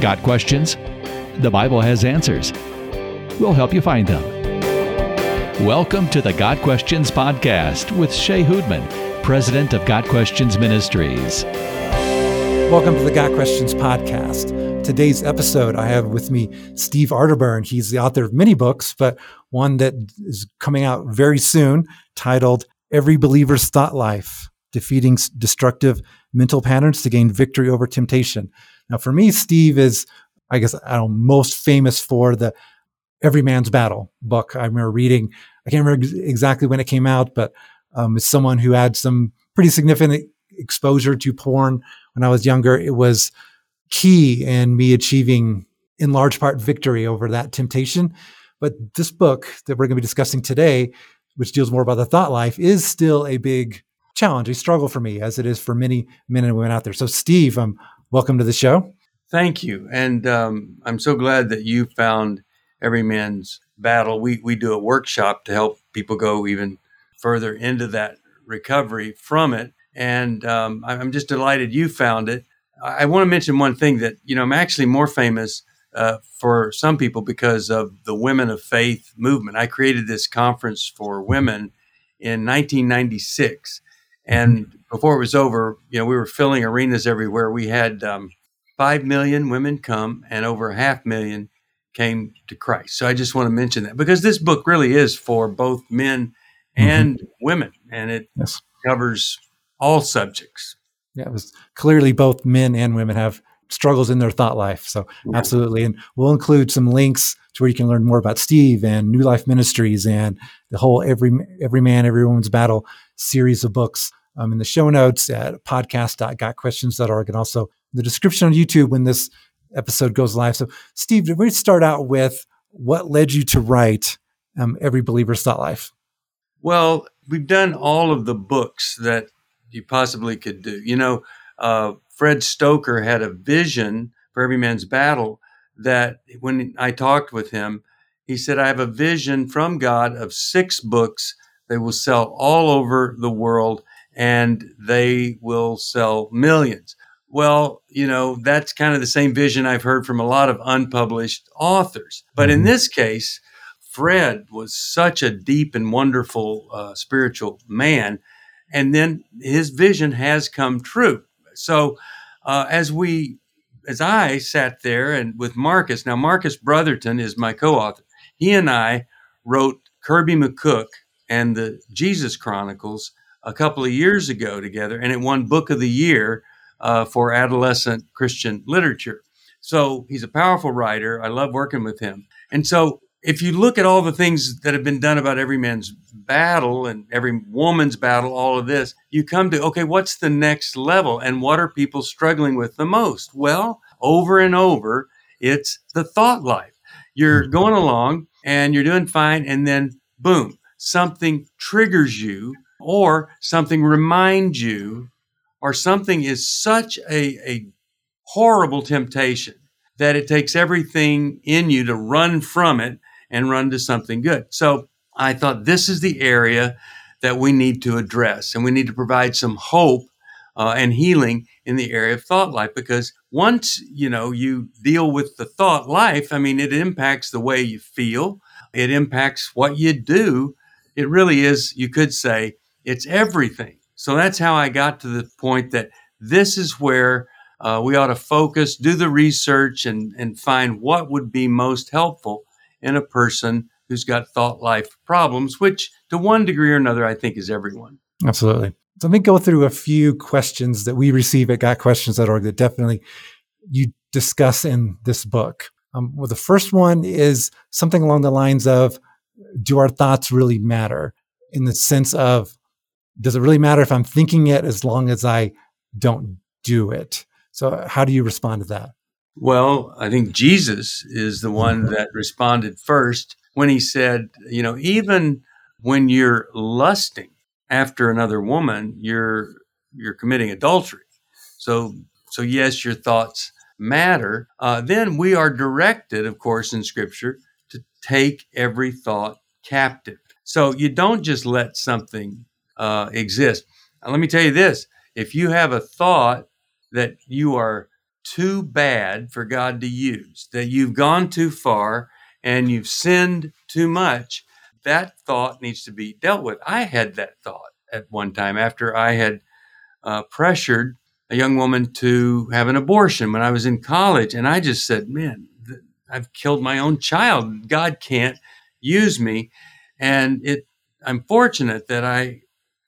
Got questions? The Bible has answers. We'll help you find them. Welcome to the Got Questions Podcast with Shea Houdmann, President of Got Questions Ministries. Welcome to the Got Questions Podcast. Today's episode, I have with me Steve Arterburn. He's the author of many books, but one that is coming out very soon titled Every Believer's Thought Life Defeating Destructive Mental Patterns to Gain Victory Over Temptation. Now, for me, Steve is, I guess, I don't most famous for the Every Man's Battle book. I remember reading, I can't remember exactly when it came out, but um, as someone who had some pretty significant exposure to porn when I was younger, it was key in me achieving, in large part, victory over that temptation. But this book that we're going to be discussing today, which deals more about the thought life, is still a big challenge, a struggle for me, as it is for many men and women out there. So, Steve, um, welcome to the show. Thank you, and um, I'm so glad that you found Every Man's Battle. We we do a workshop to help people go even further into that recovery from it, and um, I'm just delighted you found it. I want to mention one thing that you know I'm actually more famous uh, for some people because of the Women of Faith movement. I created this conference for women in 1996, and before it was over, you know, we were filling arenas everywhere. We had um, five million women come, and over half a half million came to Christ. So I just want to mention that because this book really is for both men and mm-hmm. women, and it yes. covers all subjects. Yeah, it was clearly both men and women have struggles in their thought life. So absolutely, and we'll include some links to where you can learn more about Steve and New Life Ministries and the whole every every man every woman's battle series of books um, in the show notes at podcast.gotquestions.org and also the description on YouTube when this episode goes live. So, Steve, did we start out with what led you to write um, Every Believer's Thought Life? Well, we've done all of the books that you possibly could do. You know, uh, Fred Stoeker had a vision for Every Man's Battle that when I talked with him, he said, I have a vision from God of six books that will sell all over the world and they will sell millions. Well, you know, that's kind of the same vision I've heard from a lot of unpublished authors. But in mm-hmm. this case, Fred was such a deep and wonderful uh, spiritual man. And then his vision has come true. So uh, as we, as I sat there and with Marcus, now Marcus Brotherton is my co author. He and I wrote Kirby McCook and the Jesus Chronicles a couple of years ago together, and it won Book of the Year uh, for adolescent Christian literature. So he's a powerful writer. I love working with him. And so if you look at all the things that have been done about every man's battle and every woman's battle, all of this, you come to, okay, what's the next level? And what are people struggling with the most? Well, over and over, it's the thought life. You're mm-hmm. going along and you're doing fine, and then boom, something triggers you or something reminds you or something is such a, a horrible temptation that it takes everything in you to run from it and run to something good. So I thought this is the area that we need to address and we need to provide some hope uh, and healing in the area of thought life because once you know you deal with the thought life i mean it impacts the way you feel it impacts what you do it really is you could say it's everything so that's how I got to the point that this is where uh, we ought to focus, do the research, and, and find what would be most helpful in a person who's got thought life problems, which to one degree or another, I think is everyone. Absolutely. So let me go through a few questions that we receive at gotquestions.org that definitely you discuss in this book. Um, well, the first one is something along the lines of Do our thoughts really matter? In the sense of does it really matter if I'm thinking it as long as I don't do it? So, how do you respond to that? Well, I think Jesus is the one mm-hmm. that responded first when he said, you know, even when you're lusting after another woman, you're you're committing adultery. So, so yes, your thoughts matter. Uh, then we are directed, of course, in Scripture to take every thought captive. So you don't just let something uh, exist. Now, let me tell you this if you have a thought that you are too bad for God to use, that you've gone too far and you've sinned too much, that thought needs to be dealt with. I had that thought at one time after I had uh, pressured a young woman to have an abortion when I was in college. And I just said, man, I've killed my own child. God can't use me. And it, I'm fortunate that I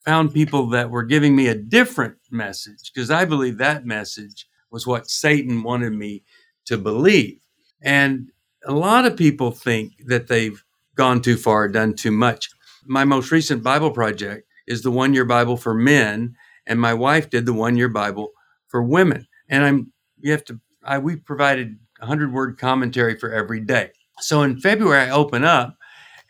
found people that were giving me a different message because I believe that message was what Satan wanted me to believe. And a lot of people think that they've gone too far, done too much. My most recent Bible project is the one year Bible for men, and my wife did the one year Bible for women. And I'm, you have to, I, we provided 100 word commentary for every day. So in February, I open up,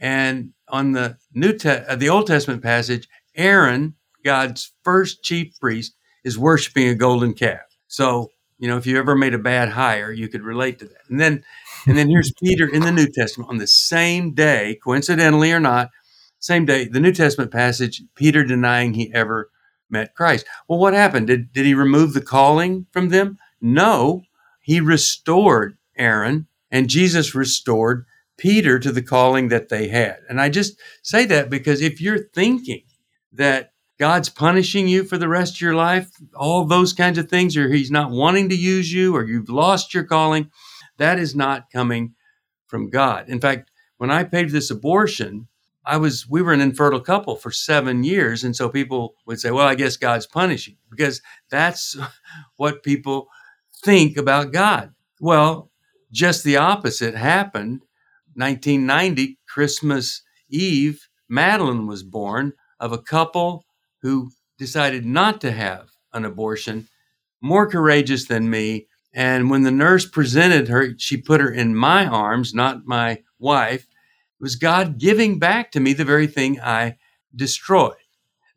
and on the New Te- uh, the Old Testament passage, Aaron, God's first chief priest, is worshiping a golden calf. So you know, if you ever made a bad hire, you could relate to that. And then, and then here's Peter in the New Testament on the same day, coincidentally or not, same day, the New Testament passage, Peter denying he ever met Christ. Well, what happened? Did, did he remove the calling from them? No, he restored Aaron and Jesus restored Peter to the calling that they had. And I just say that because if you're thinking that God's punishing you for the rest of your life, all those kinds of things, or He's not wanting to use you, or you've lost your calling, that is not coming from God. In fact, when I paid for this abortion, I was we were an infertile couple for seven years, and so people would say, "Well, I guess God's punishing," because that's what people think about God. Well, just the opposite happened. 1990, Christmas Eve, Madeline was born of a couple who decided not to have an abortion, more courageous than me. And when the nurse presented her, she put her in my arms, not my wife. It was God giving back to me the very thing I destroyed.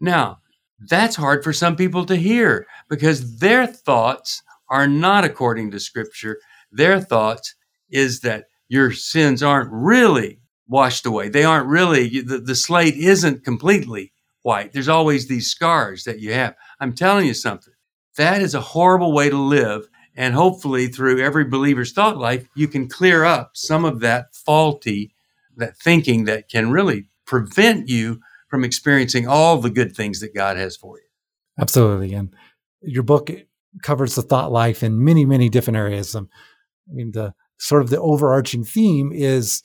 Now, that's hard for some people to hear because their thoughts are not according to Scripture. Their thoughts is that your sins aren't really washed away. They aren't really, the, the slate isn't completely white. There's always these scars that you have. I'm telling you something. That is a horrible way to live. And hopefully, through every believer's thought life, you can clear up some of that faulty, that thinking that can really prevent you from experiencing all the good things that God has for you. Absolutely. And your book covers the thought life in many, many different areas. Um, I mean, the sort of the overarching theme is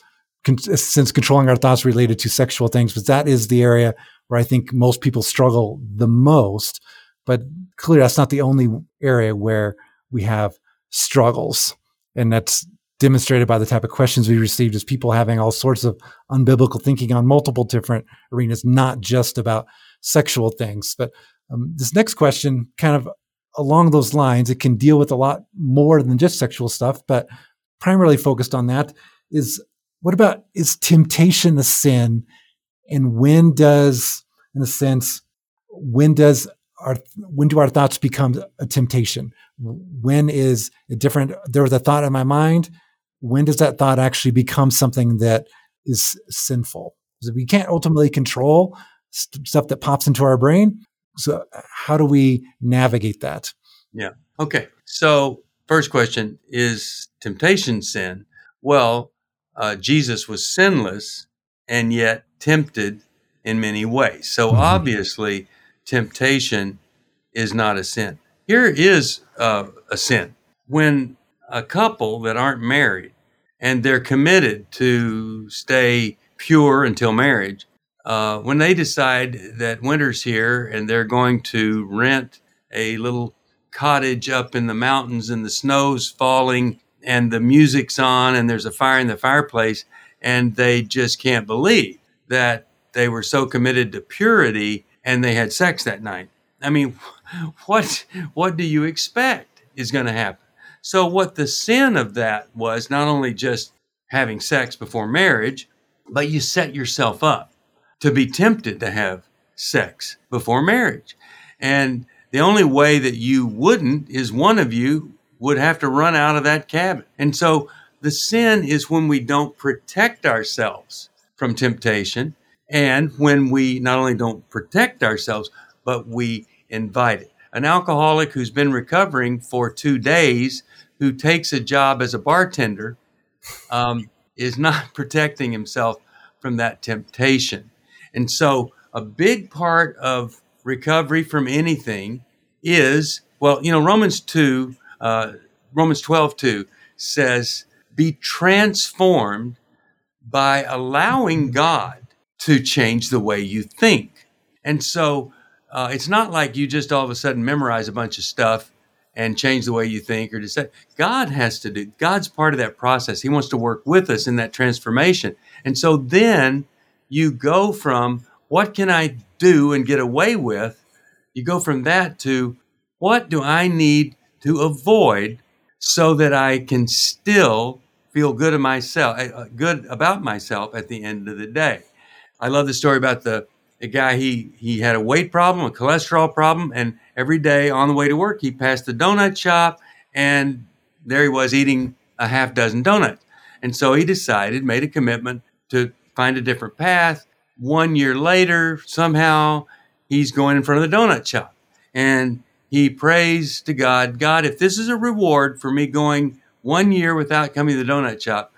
since controlling our thoughts related to sexual things, but that is the area where I think most people struggle the most. But clearly, that's not the only area where we have struggles. And that's demonstrated by the type of questions we received as people having all sorts of unbiblical thinking on multiple different arenas, not just about sexual things. But um, this next question, kind of along those lines, it can deal with a lot more than just sexual stuff, but primarily focused on that is what about is temptation a sin? And when does in a sense when does our when do our thoughts become a temptation? When is a different there was a thought in my mind when does that thought actually become something that is sinful? We can't ultimately control st- stuff that pops into our brain. So how do we navigate that? Yeah. Okay. So first question is temptation sin? Well uh, jesus was sinless and yet tempted in many ways. So mm-hmm. obviously, temptation is not a sin. Here is uh, a sin. When a couple that aren't married and they're committed to stay pure until marriage, uh, when they decide that winter's here and they're going to rent a little cottage up in the mountains and the snow's falling and the music's on and there's a fire in the fireplace and they just can't believe that they were so committed to purity and they had sex that night. I mean, what what do you expect is going to happen? So what the sin of that was not only just having sex before marriage, but you set yourself up to be tempted to have sex before marriage. And the only way that you wouldn't is one of you would have to run out of that cabin. And so the sin is when we don't protect ourselves from temptation and when we not only don't protect ourselves, but we invite it. an alcoholic who's been recovering for two days, who takes a job as a bartender, um, is not protecting himself from that temptation. And so, a big part of recovery from anything is well, you know, Romans 2, uh, Romans 12, 2 says, be transformed by allowing God to change the way you think. And so uh, it's not like you just all of a sudden memorize a bunch of stuff and change the way you think or decide. God has to do, God's part of that process. He wants to work with us in that transformation. And so then you go from what can I do and get away with? You go from that to what do I need to avoid so that I can still feel good of myself, uh, uh, good about myself at the end of the day. I love the story about the, the guy. He he had a weight problem, a cholesterol problem, and every day on the way to work, he passed the donut shop, and there he was eating a half dozen donuts. And so he decided, made a commitment to find a different path. One year later, somehow he's going in front of the donut shop, and he prays to God, God, if this is a reward for me going one year without coming to the donut shop,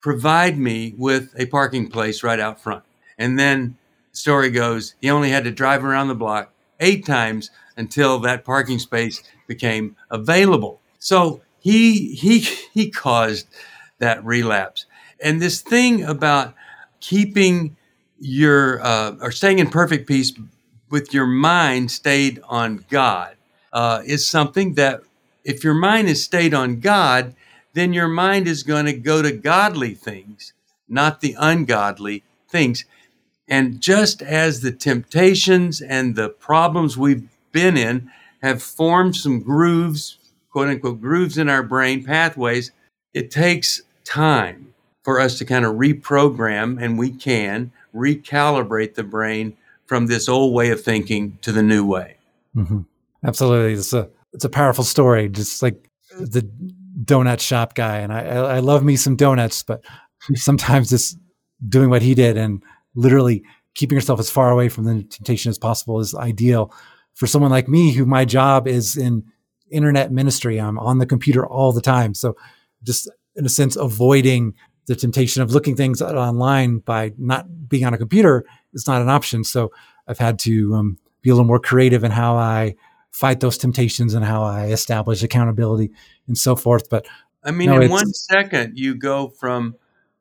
provide me with a parking place right out front. And then the story goes, he only had to drive around the block eight times until that parking space became available. So he he he caused that relapse. And this thing about keeping your uh, or staying in perfect peace with your mind stayed on God uh, is something that if your mind is stayed on God, then your mind is going to go to godly things, not the ungodly things. And just as the temptations and the problems we've been in have formed some grooves, quote unquote, grooves in our brain, pathways, it takes time for us to kind of reprogram, and we can recalibrate the brain from this old way of thinking to the new way. Mm-hmm. Absolutely, it's a it's a powerful story. Just like the donut shop guy, and I I love me some donuts, but sometimes just doing what he did and literally keeping yourself as far away from the temptation as possible is ideal. For someone like me who my job is in internet ministry i'm on the computer all the time. So just in a sense avoiding the temptation of looking things online by not being on a computer is not an option. So i've had to um, be a little more creative in how i fight those temptations and how I establish accountability and so forth. But I mean, no, in one second, you go from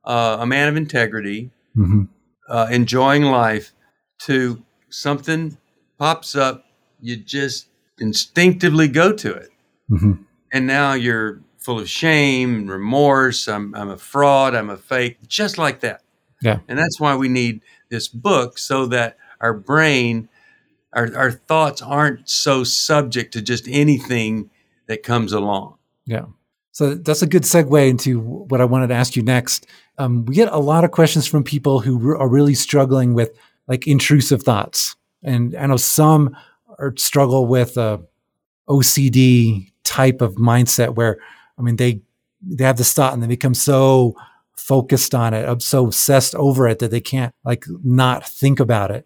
uh, a man of integrity, mm-hmm. uh, enjoying life, to something pops up, you just instinctively go to it. Mm-hmm. And now you're full of shame, and remorse. I'm, I'm a fraud. I'm a fake, just like that. Yeah. And that's why we need this book so that our brain our, our thoughts aren't so subject to just anything that comes along. Yeah. So that's a good segue into what I wanted to ask you next. Um, we get a lot of questions from people who are really struggling with like intrusive thoughts, and I know some are struggle with a OCD type of mindset where, I mean, they they have this thought and they become so focused on it, so obsessed over it that they can't like not think about it.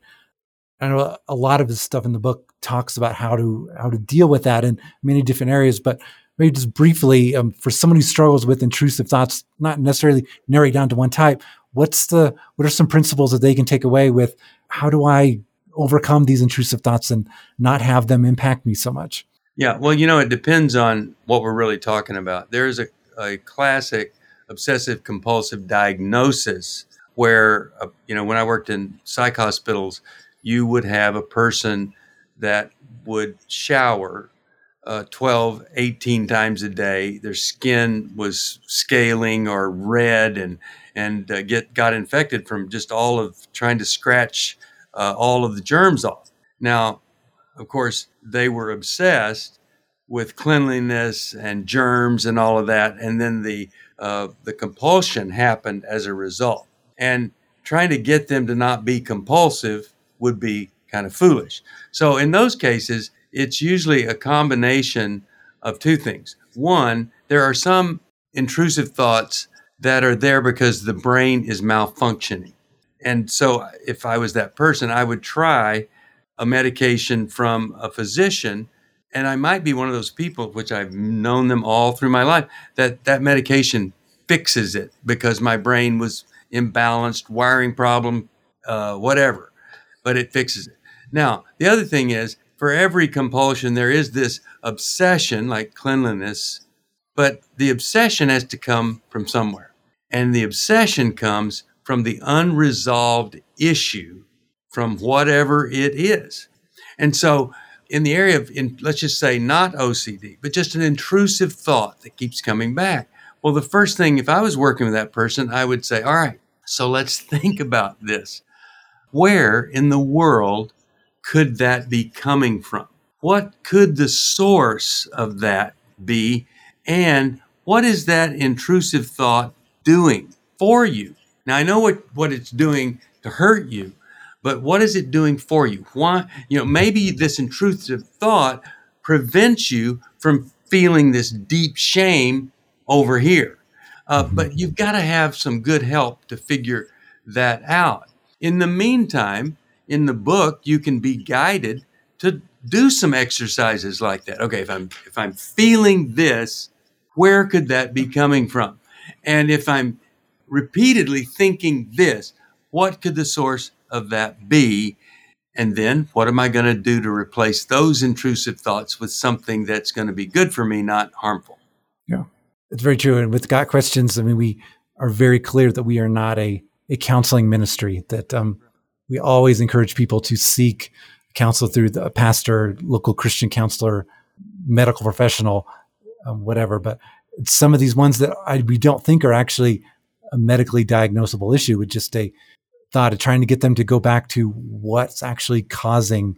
I know a lot of his stuff in the book talks about how to how to deal with that in many different areas, but maybe just briefly um, for someone who struggles with intrusive thoughts, not necessarily narrowed down to one type. What's the what are some principles that they can take away with? How do I overcome these intrusive thoughts and not have them impact me so much? Yeah, well, you know, it depends on what we're really talking about. There's a, a classic obsessive compulsive diagnosis where, uh, you know, when I worked in psych hospitals, you would have a person that would shower uh, 12, 18 times a day. Their skin was scaling or red and, and uh, get, got infected from just all of trying to scratch uh, all of the germs off. Now, of course, they were obsessed with cleanliness and germs and all of that. And then the, uh, the compulsion happened as a result. And trying to get them to not be compulsive would be kind of foolish. So in those cases, it's usually a combination of two things. One, there are some intrusive thoughts that are there because the brain is malfunctioning. And so if I was that person, I would try a medication from a physician and I might be one of those people, which I've known them all through my life, that that medication fixes it because my brain was imbalanced, wiring problem, uh, whatever, but it fixes it. Now, the other thing is, for every compulsion, there is this obsession, like cleanliness, but the obsession has to come from somewhere. And the obsession comes from the unresolved issue from whatever it is. And so, in the area of, in, let's just say, not OCD, but just an intrusive thought that keeps coming back. Well, the first thing, if I was working with that person, I would say, all right, so let's think about this. Where in the world could that be coming from? What could the source of that be? And what is that intrusive thought doing for you? Now, I know what, what it's doing to hurt you, but what is it doing for you? Why, you know, maybe this intrusive thought prevents you from feeling this deep shame over here. Uh, mm-hmm. but you've got to have some good help to figure that out. In the meantime, in the book, you can be guided to do some exercises like that. Okay, if I'm if I'm feeling this, where could that be coming from? And if I'm repeatedly thinking this, what could the source of that be? And then what am I going to do to replace those intrusive thoughts with something that's going to be good for me, not harmful? Yeah, it's very true. And with Got Questions, I mean, we are very clear that we are not a, a counseling ministry, that um, we always encourage people to seek counsel through the pastor, local Christian counselor, medical professional, um, whatever. But some of these ones that I, we don't think are actually a medically diagnosable issue with just a thought of trying to get them to go back to what's actually causing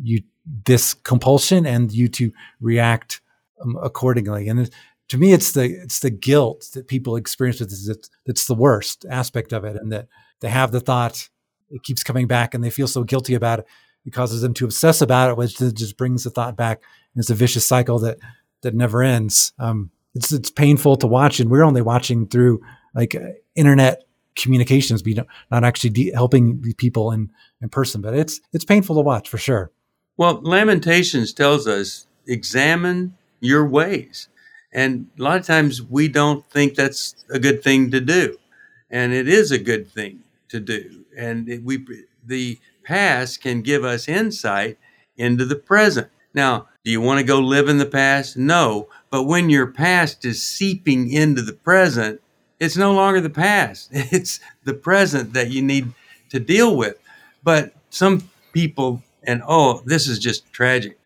you this compulsion and you to react um, accordingly. And to me, it's the it's the guilt that people experience with this that's, that's the worst aspect of it, and that they have the thought it keeps coming back, and they feel so guilty about it. It causes them to obsess about it, which just brings the thought back, and it's a vicious cycle that that never ends. Um, it's it's painful to watch, and we're only watching through like uh, internet communications, be not actually de- helping the people in, in person. But it's it's painful to watch for sure. Well, Lamentations tells us examine your ways, and a lot of times we don't think that's a good thing to do, and it is a good thing to do. And we the past can give us insight into the present. Now, do you want to go live in the past? No. But when your past is seeping into the present, it's no longer the past. It's the present that you need to deal with. But some people, and oh, this is just tragic.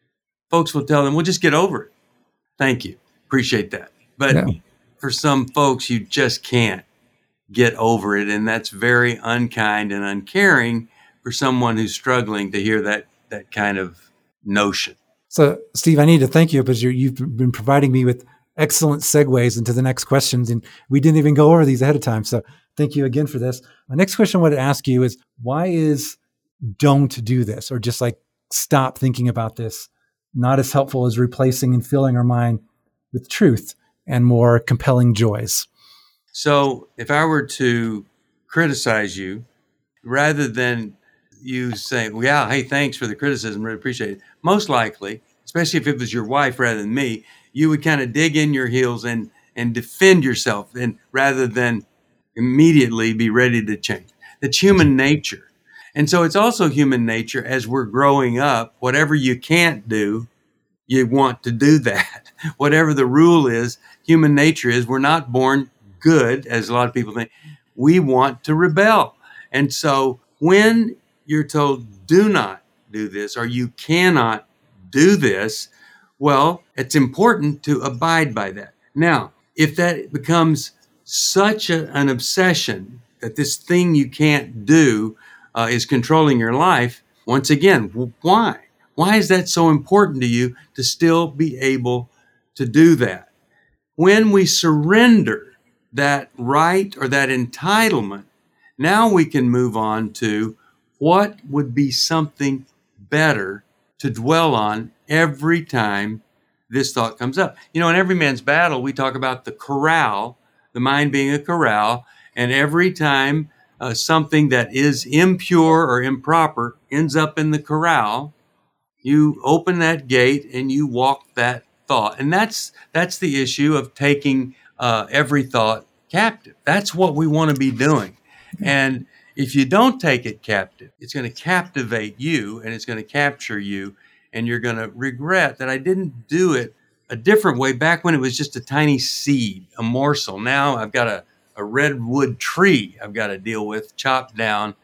Folks will tell them, "We'll just get over it. Thank you. Appreciate that. But yeah. for some folks, you just can't get over it. And that's very unkind and uncaring for someone who's struggling to hear that, that kind of notion. So, Steve, I need to thank you because you have been providing me with excellent segues into the next questions. And we didn't even go over these ahead of time. So thank you again for this. My next question I want to ask you is why is don't do this or just like stop thinking about this not as helpful as replacing and filling our mind with truth and more compelling joys? So if I were to criticize you, rather than you saying, well, yeah, hey, thanks for the criticism, really appreciate it. Most likely, especially if it was your wife rather than me, you would kind of dig in your heels and and defend yourself and rather than immediately be ready to change. That's human nature. And so it's also human nature as we're growing up, whatever you can't do, you want to do that. whatever the rule is, human nature is we're not born good, as a lot of people think. We want to rebel. And so when you're told, do not do this, or you cannot do this, well, it's important to abide by that. Now, if that becomes such a, an obsession that this thing you can't do uh, is controlling your life, once again, why? Why is that so important to you to still be able to do that? When we surrender that right or that entitlement, now we can move on to what would be something better to dwell on every time this thought comes up. You know, in every man's battle, we talk about the corral, the mind being a corral, and every time uh, something that is impure or improper ends up in the corral, You open that gate and you walk that thought. And that's that's the issue of taking uh, every thought captive. That's what we want to be doing. And if you don't take it captive, it's going to captivate you and it's going to capture you. And you're going to regret that I didn't do it a different way back when it was just a tiny seed, a morsel. Now I've got a, a redwood tree I've got to deal with, chop down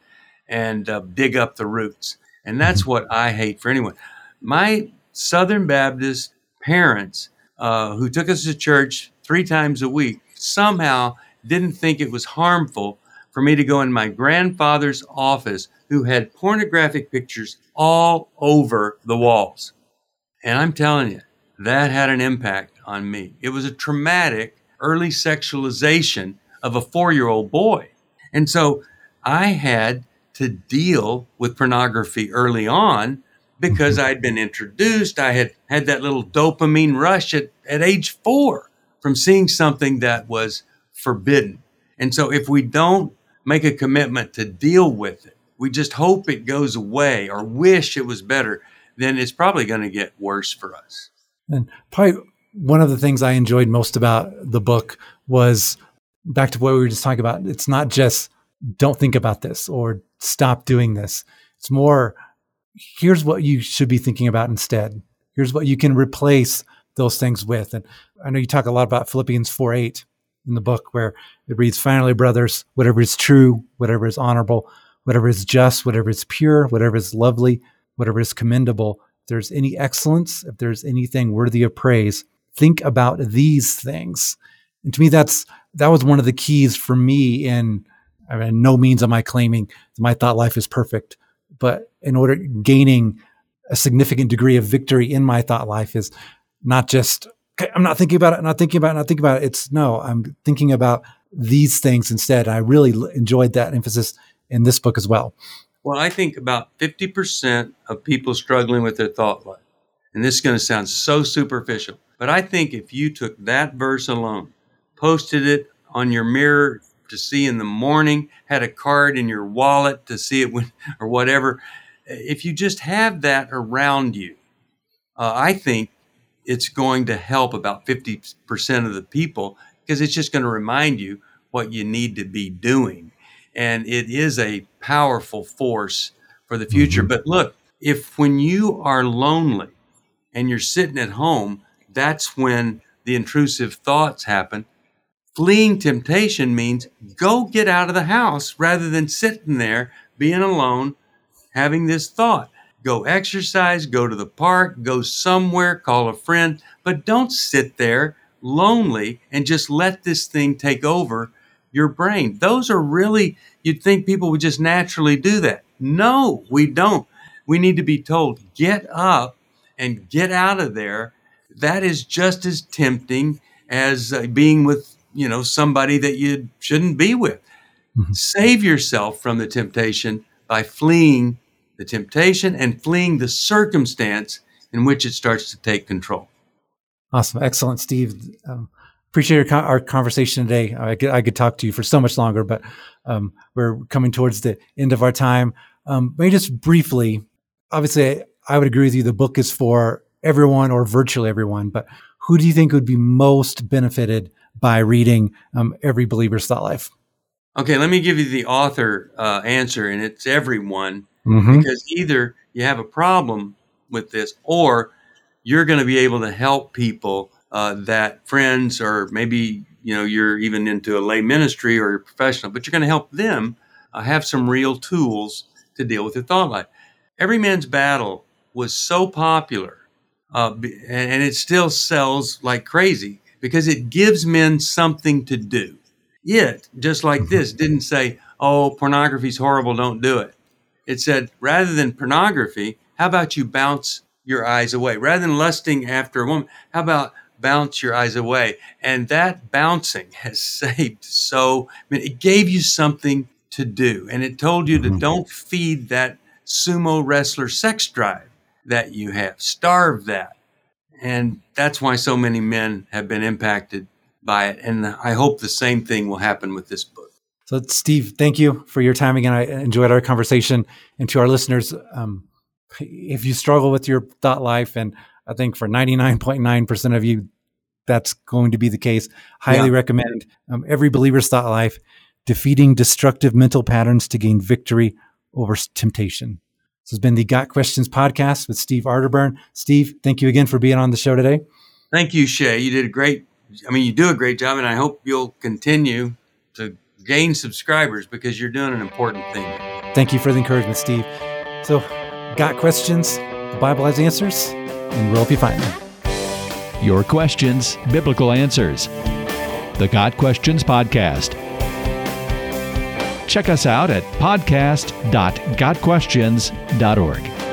and uh, dig up the roots. And that's what I hate for anyone. My Southern Baptist parents uh, who took us to church three times a week somehow didn't think it was harmful for me to go in my grandfather's office who had pornographic pictures all over the walls. And I'm telling you, that had an impact on me. It was a traumatic early sexualization of a four year old boy. And so I had to deal with pornography early on because. I'd been introduced. I had had that little dopamine rush at, at age four from seeing something that was forbidden. And so if we don't make a commitment to deal with it, we just hope it goes away or wish it was better, then it's probably going to get worse for us. And probably one of the things I enjoyed most about the book was back to what we were just talking about. It's not just don't think about this or stop doing this. It's more here's what you should be thinking about instead. Here's what you can replace those things with. And I know you talk a lot about Philippians 4 8 in the book, where it reads, Finally, brothers, whatever is true, whatever is honorable, whatever is just, whatever is pure, whatever is lovely, whatever is commendable, if there's any excellence, if there's anything worthy of praise, think about these things. And to me, that's that was one of the keys for me in I mean, no means am I claiming my thought life is perfect, but in order gaining a significant degree of victory in my thought life is not just okay, I'm not thinking about it, not thinking about it, not thinking about it. It's no, I'm thinking about these things instead. I really enjoyed that emphasis in this book as well. Well, I think about 50% of people struggling with their thought life, and this is going to sound so superficial, but I think if you took that verse alone, posted it on your mirror to see in the morning, had a card in your wallet to see it when, or whatever. If you just have that around you, uh, I think it's going to help about 50% of the people because it's just going to remind you what you need to be doing. And it is a powerful force for the future. Mm-hmm. But look, if when you are lonely and you're sitting at home, that's when the intrusive thoughts happen Fleeing temptation means go get out of the house rather than sitting there being alone having this thought. Go exercise, go to the park, go somewhere, call a friend, but don't sit there lonely and just let this thing take over your brain. Those are really, you'd think people would just naturally do that. No, we don't. We need to be told, get up and get out of there. That is just as tempting as uh, being with you know somebody that you shouldn't be with mm-hmm. save yourself from the temptation by fleeing the temptation and fleeing the circumstance in which it starts to take control. Awesome. Excellent steve. Um, appreciate our, our, conversation today. I could, I could talk to you for so much longer but um, we're coming towards the end of our time. Um, maybe just briefly obviously I would agree with you the book is for everyone or virtually everyone but who do you think would be most benefited by reading um, every believer's thought life? Okay, let me give you the author uh, answer, and it's everyone mm-hmm. because either you have a problem with this or you're going to be able to help people uh, that friends or maybe you know you're even into a lay ministry or you're professional, but you're going to help them uh, have some real tools to deal with their thought life. Every Man's Battle was so popular, uh, and it still sells like crazy because it gives men something to do. It, just like this, didn't say, oh, pornography's horrible, don't do it. It said, rather than pornography, how about you bounce your eyes away? Rather than lusting after a woman, how about bounce your eyes away? And that bouncing has saved so, I mean, it gave you something to do. And it told you to mm-hmm. don't feed that sumo wrestler sex drive that you have, starve that. And that's why so many men have been impacted by it. And I hope the same thing will happen with this. So, Steve, thank you for your time again. I enjoyed our conversation. And to our listeners, um, if you struggle with your thought life, and I think for 99.9% of you, that's going to be the case. Highly yeah. recommend um, Every Believer's Thought Life Defeating Destructive Mental Patterns to Gain Victory Over Temptation. This has been the Got Questions podcast with Steve Arterburn. Steve, thank you again for being on the show today. Thank you, Shea. You did a great, I mean, you do a great job, and I hope you'll continue to gain subscribers because you're doing an important thing. Thank you for the encouragement, Steve. So, got questions? The Bible has answers, and we'll help you find them. Your questions, biblical answers. The Got Questions Podcast. Check us out at podcast.gotquestions.org.